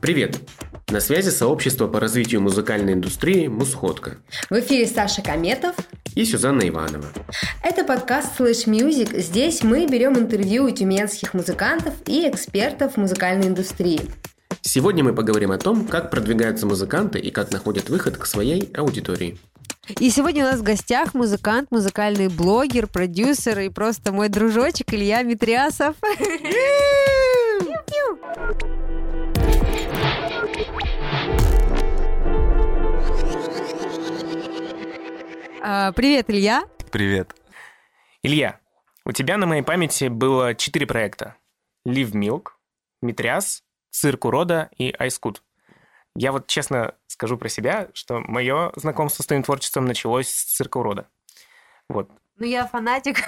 Привет! На связи сообщество по развитию музыкальной индустрии «Мусходка» В эфире Саша Кометов и Сюзанна Иванова. Это подкаст Slash Music. Здесь мы берем интервью у тюменских музыкантов и экспертов музыкальной индустрии. Сегодня мы поговорим о том, как продвигаются музыканты и как находят выход к своей аудитории. И сегодня у нас в гостях музыкант, музыкальный блогер, продюсер и просто мой дружочек Илья Митрясов. А, привет, Илья. Привет. Илья, у тебя на моей памяти было четыре проекта. Live Milk, Митряс, Цирк урода и Айскут. Я вот честно скажу про себя, что мое знакомство с твоим творчеством началось с цирка урода. Вот. Ну, я фанатик.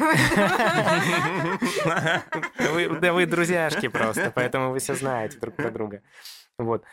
Да вы друзьяшки просто, поэтому вы все знаете друг про друга. Вот.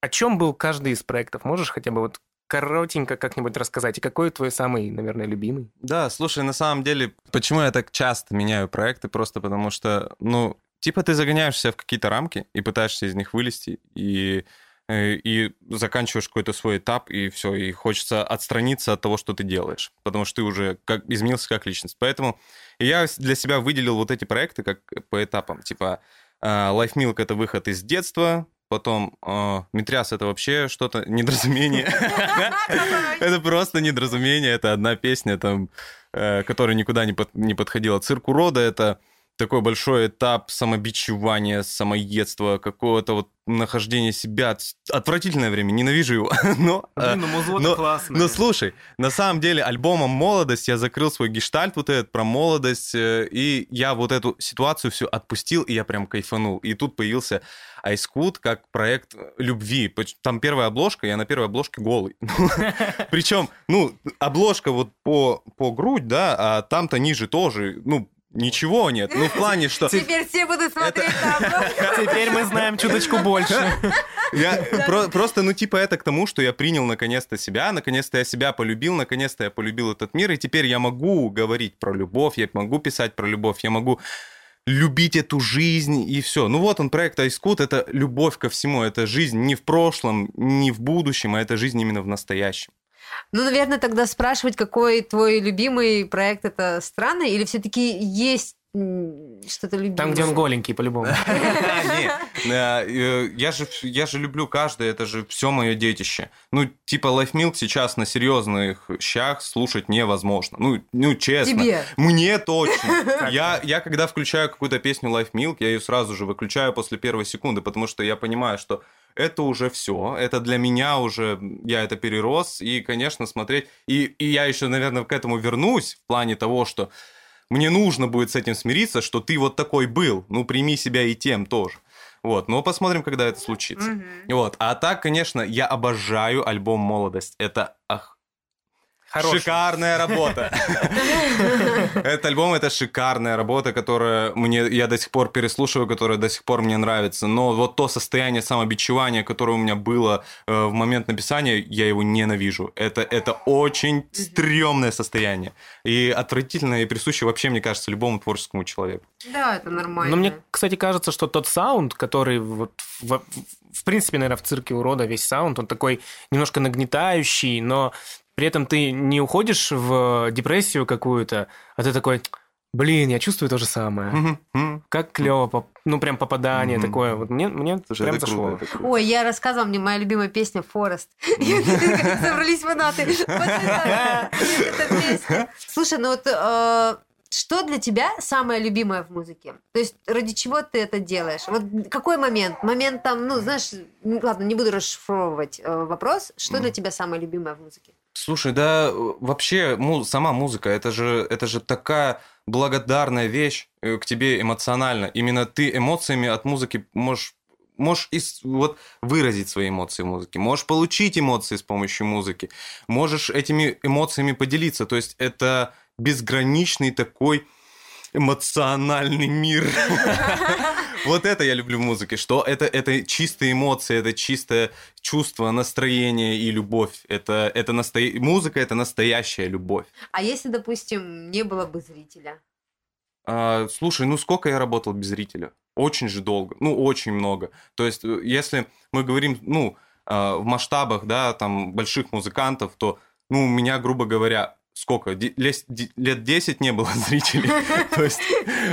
О чем был каждый из проектов? Можешь хотя бы вот коротенько как-нибудь рассказать? И какой твой самый, наверное, любимый? Да, слушай, на самом деле, почему я так часто меняю проекты? Просто потому что, ну, типа ты загоняешься в какие-то рамки и пытаешься из них вылезти, и э, и заканчиваешь какой-то свой этап, и все, и хочется отстраниться от того, что ты делаешь, потому что ты уже как, изменился как личность. Поэтому я для себя выделил вот эти проекты как по этапам. Типа э, Life Milk — это выход из детства, Потом э, Митряс это вообще что-то недоразумение. Это просто недоразумение. Это одна песня, там, э, которая никуда не подходила. Цирк урода это такой большой этап самобичевания, самоедства, какого-то вот нахождения себя. Отвратительное время, ненавижу его. но, Блин, ну музло но, классное. Но слушай, на самом деле альбомом «Молодость» я закрыл свой гештальт вот этот про молодость, э, и я вот эту ситуацию всю отпустил, и я прям кайфанул. И тут появился Айскут как проект любви. Там первая обложка, я на первой обложке голый. Причем, ну, обложка вот по, по грудь, да, а там-то ниже тоже, ну, Ничего нет. Ну, в плане, что... Теперь все будут смотреть Теперь мы знаем чуточку больше. Я про, просто, ну, типа, это к тому, что я принял наконец-то себя, наконец-то я себя полюбил, наконец-то я полюбил этот мир, и теперь я могу говорить про любовь, я могу писать про любовь, я могу любить эту жизнь и все. Ну вот он, проект Айскут, это любовь ко всему, это жизнь не в прошлом, не в будущем, а это жизнь именно в настоящем. Ну, наверное, тогда спрашивать, какой твой любимый проект, это странно, или все-таки есть что-то любимое. Там, где он голенький, по-любому. Э, я же, я же люблю каждое, это же все мое детище. Ну, типа Life Milk сейчас на серьезных щах слушать невозможно. Ну, ну честно. Тебе? Мне точно. Я, я когда включаю какую-то песню Life Milk, я ее сразу же выключаю после первой секунды, потому что я понимаю, что это уже все, это для меня уже, я это перерос, и, конечно, смотреть, и, и я еще, наверное, к этому вернусь в плане того, что мне нужно будет с этим смириться, что ты вот такой был, ну, прими себя и тем тоже. Вот, но посмотрим, когда это случится. Mm-hmm. Вот, а так, конечно, я обожаю альбом «Молодость». Это ах, Хороший. Шикарная работа. Этот альбом это шикарная работа, которая мне я до сих пор переслушиваю, которая до сих пор мне нравится. Но вот то состояние самобичевания, которое у меня было э, в момент написания, я его ненавижу. Это это очень стрёмное состояние и отвратительное и присуще вообще мне кажется любому творческому человеку. Да, это нормально. Но мне, кстати, кажется, что тот саунд, который вот в, в принципе, наверное, в цирке урода весь саунд, он такой немножко нагнетающий, но при этом ты не уходишь в депрессию какую-то, а ты такой, блин, я чувствую то же самое. Как клево, ну прям попадание такое. Вот мне, мне прям зашло. Ой, я рассказывала, мне моя любимая песня «Форест». Собрались фанаты. Слушай, ну вот э, что для тебя самое любимое в музыке? То есть ради чего ты это делаешь? Вот какой момент? Момент там, ну, знаешь, ладно, не буду расшифровывать э, вопрос. Что для тебя самое любимое в музыке? Слушай, да вообще му, сама музыка, это же, это же такая благодарная вещь э, к тебе эмоционально. Именно ты эмоциями от музыки можешь можешь из, вот, выразить свои эмоции в музыке, можешь получить эмоции с помощью музыки, можешь этими эмоциями поделиться. То есть это безграничный такой эмоциональный мир. Вот это я люблю в музыке, что это, это чистые эмоции, это чистое чувство, настроение и любовь. Это, это насто... Музыка — это настоящая любовь. А если, допустим, не было бы зрителя? А, слушай, ну сколько я работал без зрителя? очень же долго, ну, очень много. То есть, э, если мы говорим, ну, э, в масштабах, да, там, больших музыкантов, то, ну, у меня, грубо говоря, сколько, лет 10 не было зрителей. То есть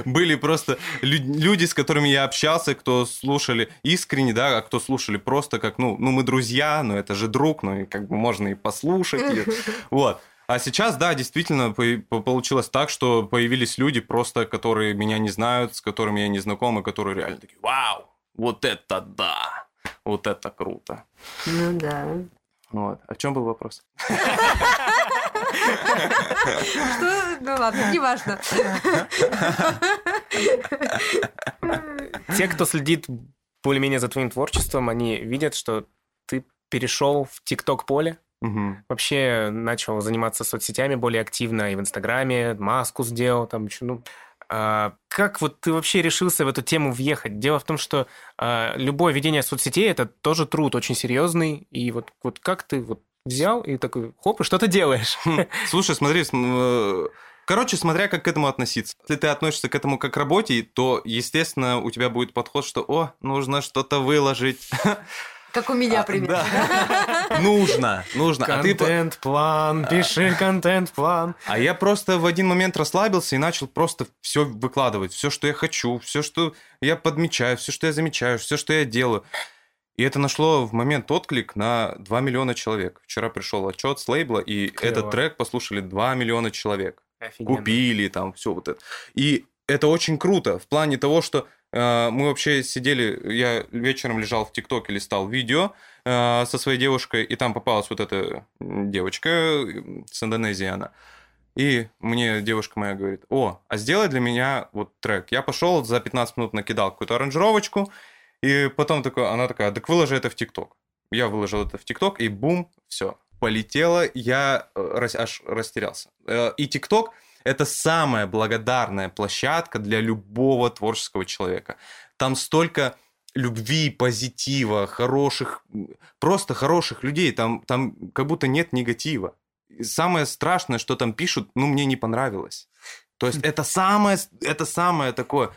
были просто люди, с которыми я общался, кто слушали искренне, да, а кто слушали просто как, ну, ну мы друзья, но это же друг, ну и как бы можно и послушать. И, вот. А сейчас, да, действительно получилось так, что появились люди просто, которые меня не знают, с которыми я не знаком, и которые реально такие, вау, вот это да, вот это круто. Ну да. Вот. А в чем был вопрос? Что? Ну ладно, неважно. Те, кто следит более-менее за твоим творчеством, они видят, что ты перешел в ТикТок поле, Угу. Вообще начал заниматься соцсетями более активно и в Инстаграме, маску сделал, там еще, ну, а, как вот ты вообще решился в эту тему въехать? Дело в том, что а, любое ведение соцсетей это тоже труд очень серьезный, и вот, вот как ты вот взял и такой, хоп, и что ты делаешь? Хм, слушай, смотри, э, Короче, смотря как к этому относиться. Если ты относишься к этому как к работе, то, естественно, у тебя будет подход, что, о, нужно что-то выложить. Как у меня а, примерно. Да. нужно, нужно. Контент-план, а ты... пиши контент-план. А я просто в один момент расслабился и начал просто все выкладывать. Все, что я хочу, все, что я подмечаю, все, что я замечаю, все, что я делаю. И это нашло в момент отклик на 2 миллиона человек. Вчера пришел отчет с лейбла, и Клево. этот трек послушали 2 миллиона человек. Офигенно. Купили там все вот это. И это очень круто в плане того, что э, мы вообще сидели, я вечером лежал в ТикТоке, листал видео э, со своей девушкой, и там попалась вот эта девочка с Индонезии она. И мне девушка моя говорит, о, а сделай для меня вот трек. Я пошел за 15 минут накидал какую-то аранжировочку, и потом такой, она такая, так выложи это в ТикТок. Я выложил это в ТикТок, и бум, все, полетело, я э, аж растерялся. Э, и ТикТок это самая благодарная площадка для любого творческого человека. Там столько любви, позитива, хороших, просто хороших людей. Там, там как будто нет негатива. самое страшное, что там пишут, ну, мне не понравилось. То есть это самое, это самое такое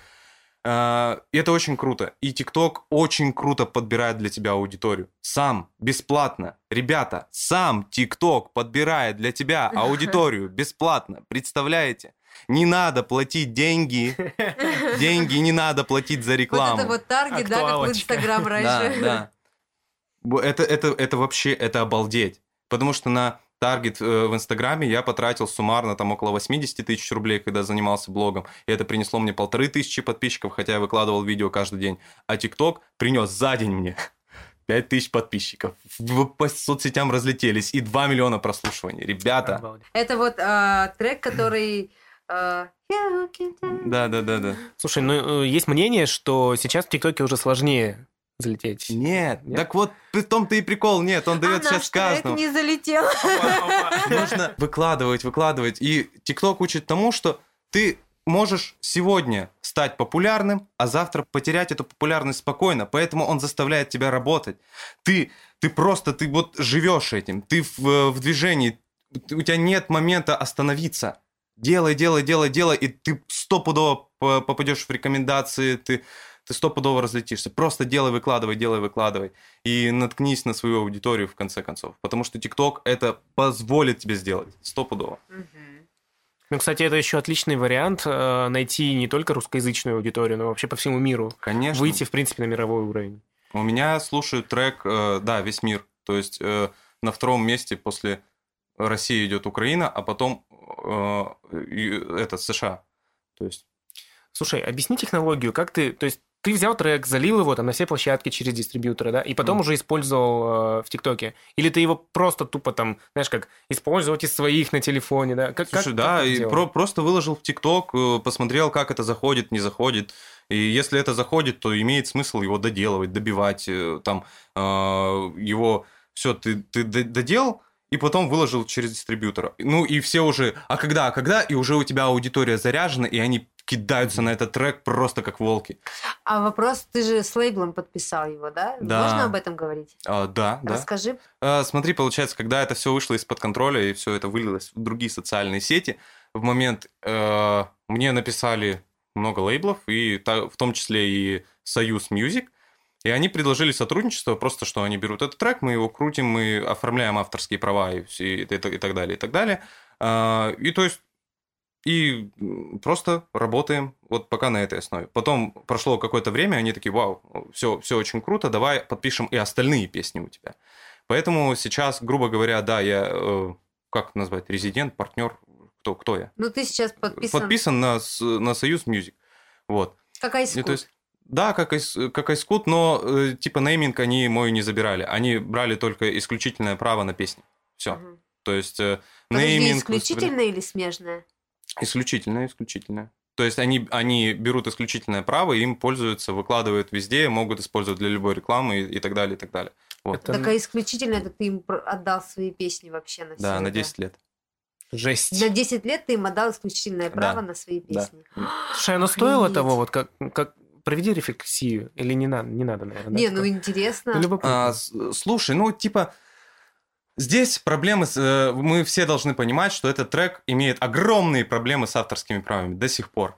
это очень круто. И ТикТок очень круто подбирает для тебя аудиторию. Сам, бесплатно. Ребята, сам ТикТок подбирает для тебя аудиторию бесплатно. Представляете? Не надо платить деньги. Деньги не надо платить за рекламу. Вот это вот таргет, да, как в Инстаграм раньше. Да, да. Это, это, это вообще, это обалдеть. Потому что на таргет э, в Инстаграме я потратил суммарно там около 80 тысяч рублей, когда занимался блогом. И это принесло мне полторы тысячи подписчиков, хотя я выкладывал видео каждый день. А ТикТок принес за день мне 5 тысяч подписчиков. По соцсетям разлетелись. И 2 миллиона прослушиваний. Ребята. Это вот э, трек, который... Э, да, да, да, да. Слушай, ну э, есть мнение, что сейчас в ТикТоке уже сложнее залететь. Нет, нет? так вот при том-то и прикол, нет, он дает а сейчас каждому. не залетел. Нужно выкладывать, выкладывать. И ТикТок учит тому, что ты можешь сегодня стать популярным, а завтра потерять эту популярность спокойно. Поэтому он заставляет тебя работать. Ты, ты просто, ты вот живешь этим, ты в, в движении, у тебя нет момента остановиться. Делай, делай, делай, делай, и ты стопудово попадешь в рекомендации, ты ты стопудово разлетишься. Просто делай, выкладывай, делай, выкладывай. И наткнись на свою аудиторию в конце концов. Потому что ТикТок это позволит тебе сделать. Стопудово. Ну, кстати, это еще отличный вариант э, найти не только русскоязычную аудиторию, но вообще по всему миру. Конечно. Выйти, в принципе, на мировой уровень. У меня слушают трек, э, да, весь мир. То есть э, на втором месте после России идет Украина, а потом э, это США. То есть Слушай, объясни технологию, как ты, то есть ты взял трек, залил его там на все площадки через дистрибьютора, да, и потом mm. уже использовал э, в ТикТоке? Или ты его просто тупо там, знаешь, как использовать из своих на телефоне, да? Как, Слушай, как, да, как и про- просто выложил в ТикТок, э, посмотрел, как это заходит, не заходит. И если это заходит, то имеет смысл его доделывать, добивать, э, там, э, его все, ты, ты доделал, и потом выложил через дистрибьютора. Ну и все уже, а когда, а когда, и уже у тебя аудитория заряжена, и они кидаются на этот трек просто как волки. А вопрос, ты же с лейблом подписал его, да? Да. Можно об этом говорить? А, да, да. Расскажи. А, смотри, получается, когда это все вышло из-под контроля и все это вылилось в другие социальные сети, в момент э, мне написали много лейблов, и та, в том числе и Союз Music. И они предложили сотрудничество, просто что они берут этот трек, мы его крутим, мы оформляем авторские права и, и, и, и так далее, и так далее. А, и то есть и просто работаем вот пока на этой основе. Потом прошло какое-то время, они такие, вау, все, все очень круто, давай подпишем и остальные песни у тебя. Поэтому сейчас, грубо говоря, да, я, э, как назвать, резидент, партнер, кто, кто я? Ну, ты сейчас подписан... Подписан на, на Союз Music. Вот. Как. То есть, да, как, как Айскут, но э, типа нейминг они мой не забирали. Они брали только исключительное право на песни. Все. Угу. То есть э, Подожди, нейминг... исключительное или смежное? Исключительное, исключительное. То есть они, они берут исключительное право, им пользуются, выкладывают везде, могут использовать для любой рекламы и, и так далее, и так далее. Вот. Это... Так а исключительно это ты им отдал свои песни вообще на все Да, на 10 лет. Жесть. На 10 лет ты им отдал исключительное право да. на свои песни. Да. Слушай, оно стоило Охренеть. того, вот как, как проведи рефлексию, или не надо, не надо, наверное. Не, да, ну интересно. Ну, а, слушай, ну типа Здесь проблемы, с, э, мы все должны понимать, что этот трек имеет огромные проблемы с авторскими правами до сих пор.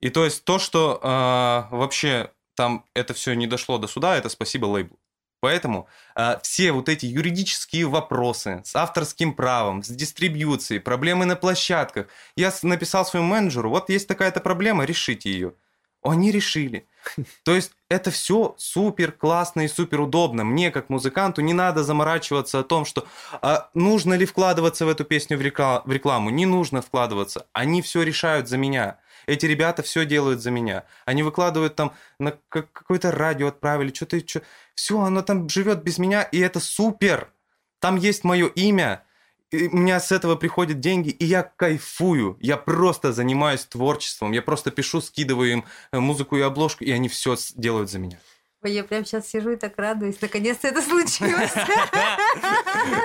И то есть то, что э, вообще там это все не дошло до суда, это спасибо лейблу. Поэтому э, все вот эти юридические вопросы с авторским правом, с дистрибьюцией, проблемы на площадках, я написал своему менеджеру, вот есть такая-то проблема, решите ее. Они решили. То есть это все супер классно и супер удобно. Мне, как музыканту, не надо заморачиваться о том, что а, нужно ли вкладываться в эту песню в, рекла- в рекламу. Не нужно вкладываться. Они все решают за меня. Эти ребята все делают за меня. Они выкладывают там на какое-то радио отправили, что-то, что... все, оно там живет без меня, и это супер. Там есть мое имя, и у меня с этого приходят деньги, и я кайфую. Я просто занимаюсь творчеством. Я просто пишу, скидываю им э, музыку и обложку, и они все делают за меня. Ой, я прям сейчас сижу и так радуюсь. Наконец-то это случилось.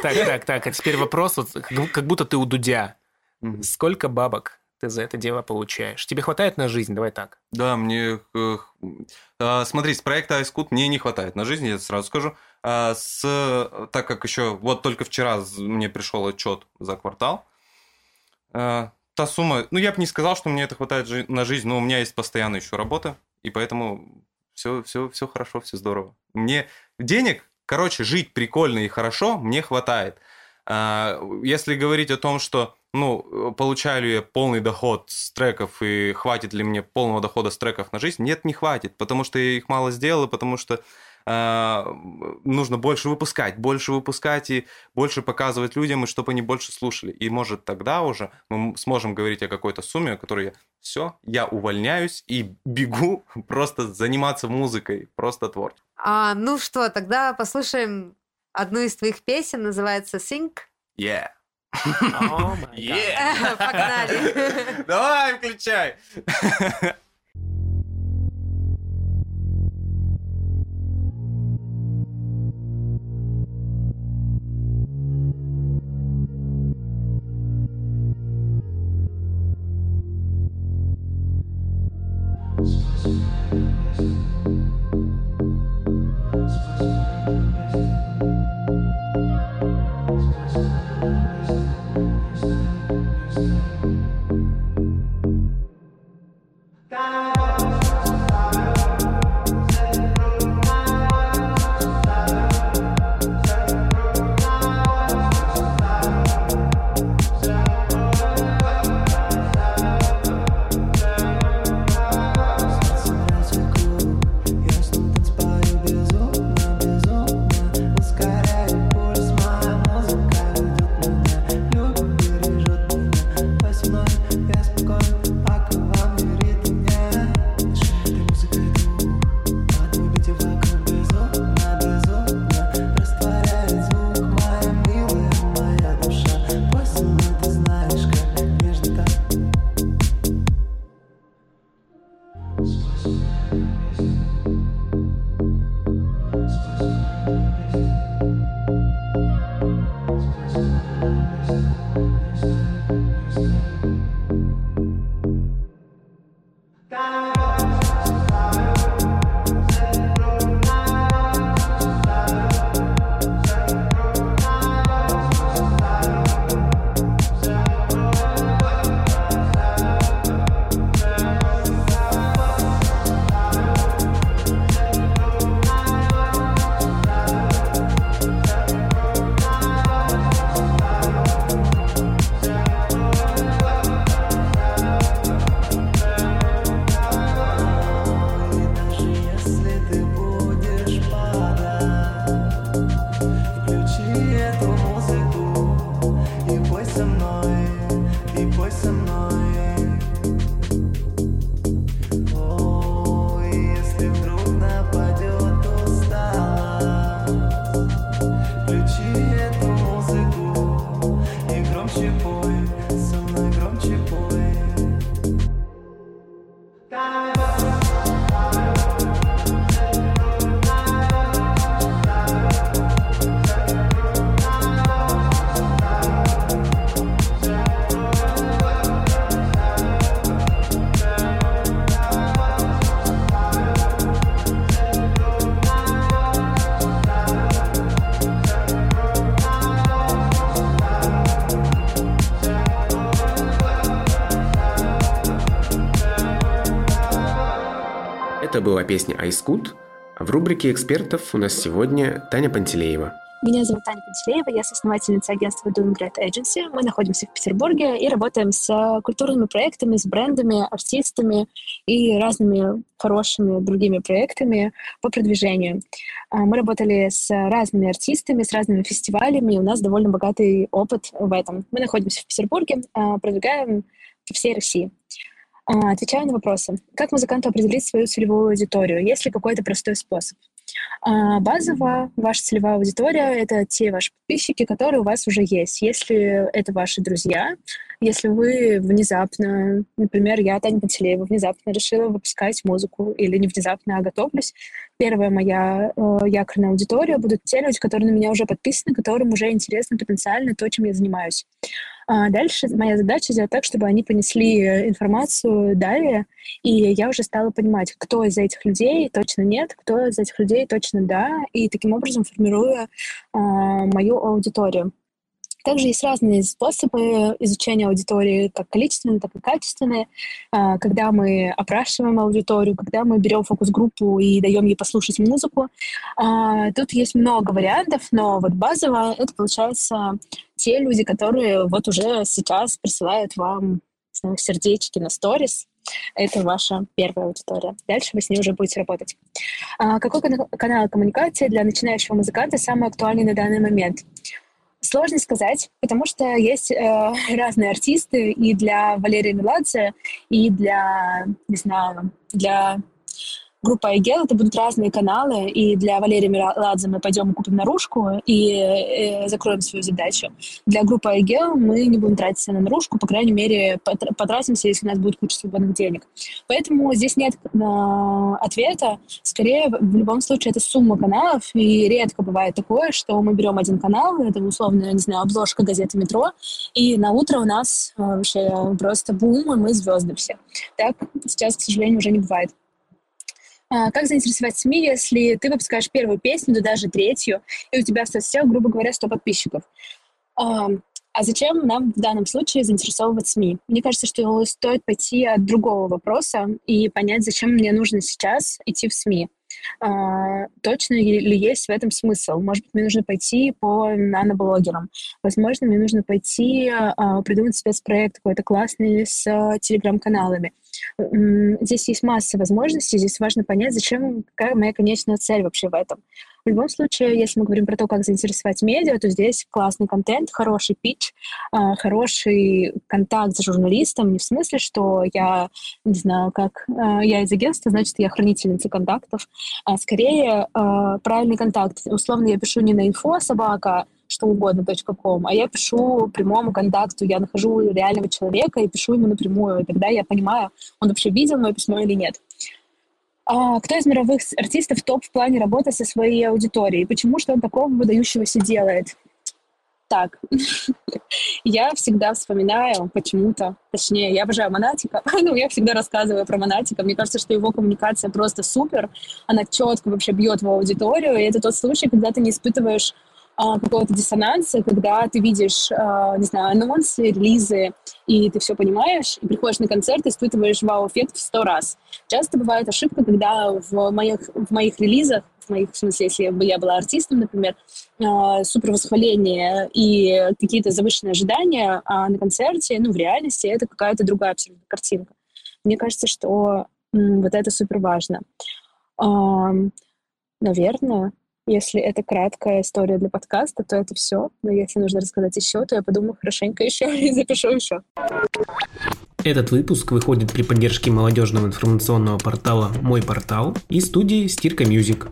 Так, так, так. А теперь вопрос, вот, как будто ты у Дудя. Сколько бабок ты за это дело получаешь? Тебе хватает на жизнь? Давай так. Да, мне... Э, а, смотри, с проекта iScoot мне не хватает на жизнь, я сразу скажу. А, с, так как еще вот только вчера мне пришел отчет за квартал, а, та сумма, ну я бы не сказал, что мне это хватает на жизнь, но у меня есть постоянно еще работа, и поэтому все, все, все хорошо, все здорово. Мне денег, короче, жить прикольно и хорошо мне хватает. А, если говорить о том, что ну, получаю ли я полный доход с треков и хватит ли мне полного дохода с треков на жизнь? Нет, не хватит, потому что я их мало сделал, потому что э, нужно больше выпускать, больше выпускать и больше показывать людям, и чтобы они больше слушали. И может тогда уже мы сможем говорить о какой-то сумме, о которой я все, я увольняюсь и бегу просто заниматься музыкой, просто творчеством. А, ну что, тогда послушаем одну из твоих песен, называется «Sing». Yeah. Oh yeah. Погнали. Давай, включай. Это была песня «Айскут», в рубрике экспертов у нас сегодня Таня Пантелеева. Меня зовут Таня Пантелеева, я соосновательница агентства Doing Great Agency. Мы находимся в Петербурге и работаем с культурными проектами, с брендами, артистами и разными хорошими другими проектами по продвижению. А, Мы работали с разными артистами, с разными фестивалями, и у нас довольно богатый опыт в этом. Мы находимся в Петербурге, а, продвигаем по всей России. А, Отвечаю на вопросы. Как музыканту определить свою целевую аудиторию? Есть ли какой-то простой способ? А, Базово ваша целевая аудитория — это те ваши подписчики, которые у вас уже есть. Если это ваши друзья, если вы внезапно, например, я, Таня Пантелеева, внезапно решила выпускать музыку, или не внезапно, а готовлюсь, первая моя э, якорная аудитория будут те люди, которые на меня уже подписаны, которым уже интересно потенциально то, чем я занимаюсь. А дальше моя задача сделать так, чтобы они понесли информацию далее, и я уже стала понимать, кто из этих людей точно нет, кто из этих людей точно да, и таким образом формируя а, мою аудиторию. Также есть разные способы изучения аудитории, как количественные, так и качественные. А, Когда мы опрашиваем аудиторию, когда мы берем фокус-группу и даем ей послушать музыку. А, Тут есть много вариантов, но вот базово это получается те люди, которые вот уже сейчас присылают вам сердечки на сторис, это ваша первая аудитория. Дальше вы с ней уже будете работать. А какой кана- канал коммуникации для начинающего музыканта самый актуальный на данный момент? Сложно сказать, потому что есть э, разные артисты и для Валерия Меладзе, и для, не знаю, для группы Айгел это будут разные каналы, и для Валерия Меладзе мы пойдем и купим наружку и э, закроем свою задачу. Для группы Айгел мы не будем тратиться на наружку, по крайней мере, потр- потратимся, если у нас будет куча свободных денег. Поэтому здесь нет э, ответа. Скорее, в любом случае, это сумма каналов, и редко бывает такое, что мы берем один канал, это условно, не знаю, обложка газеты «Метро», и на утро у нас э, вообще просто бум, и мы звезды все. Так сейчас, к сожалению, уже не бывает. А, Как заинтересовать СМИ, если ты выпускаешь первую песню, да даже третью, и у тебя в соцсетях, грубо говоря, 100 подписчиков? А а зачем нам в данном случае заинтересовывать СМИ? Мне кажется, что стоит пойти от другого вопроса и понять, зачем мне нужно сейчас идти в СМИ. А, точно ли есть в этом смысл? Может быть, мне нужно пойти по наноблогерам. Возможно, мне нужно пойти а, придумать спецпроект какой-то классный с а, телеграм-каналами. Здесь есть масса возможностей, здесь важно понять, зачем, какая моя конечная цель вообще в этом. В любом случае, если мы говорим про то, как заинтересовать медиа, то здесь классный контент, хороший питч, а, хороший контакт с журналистом, не в смысле, что я, не знаю, как а, я из агентства, значит, я хранительница контактов, а скорее а, правильный контакт. Условно, я пишу не на инфо собака, что угодно, .com, а я пишу прямому контакту, я нахожу реального человека и пишу ему напрямую, и тогда я понимаю, он вообще видел мое письмо или нет. А кто из мировых артистов топ в плане работы со своей аудиторией? Почему что он такого выдающегося делает? Так, я всегда вспоминаю почему-то, точнее, я обожаю Монатика, ну, я всегда рассказываю про Монатика, мне кажется, что его коммуникация просто супер, она четко вообще бьет в аудиторию, и это тот случай, когда ты не испытываешь какого-то диссонанса, когда ты видишь, а, не знаю, анонсы, релизы, и ты все понимаешь, и приходишь на концерт, и испытываешь вау-эффект в сто раз. Часто бывает ошибка, когда в моих, в моих релизах, в моих, в смысле, если бы я была артистом, например, а, супер восхваление и какие-то завышенные ожидания, а на концерте, ну, в реальности это какая-то другая абсолютно картинка. Мне кажется, что вот это супер важно. Наверное, Если это краткая история для подкаста, то это все. Но если нужно рассказать еще, то я подумаю хорошенько еще и запишу еще. Этот выпуск выходит при поддержке молодежного информационного портала «Мой портал» и студии «Стирка Music».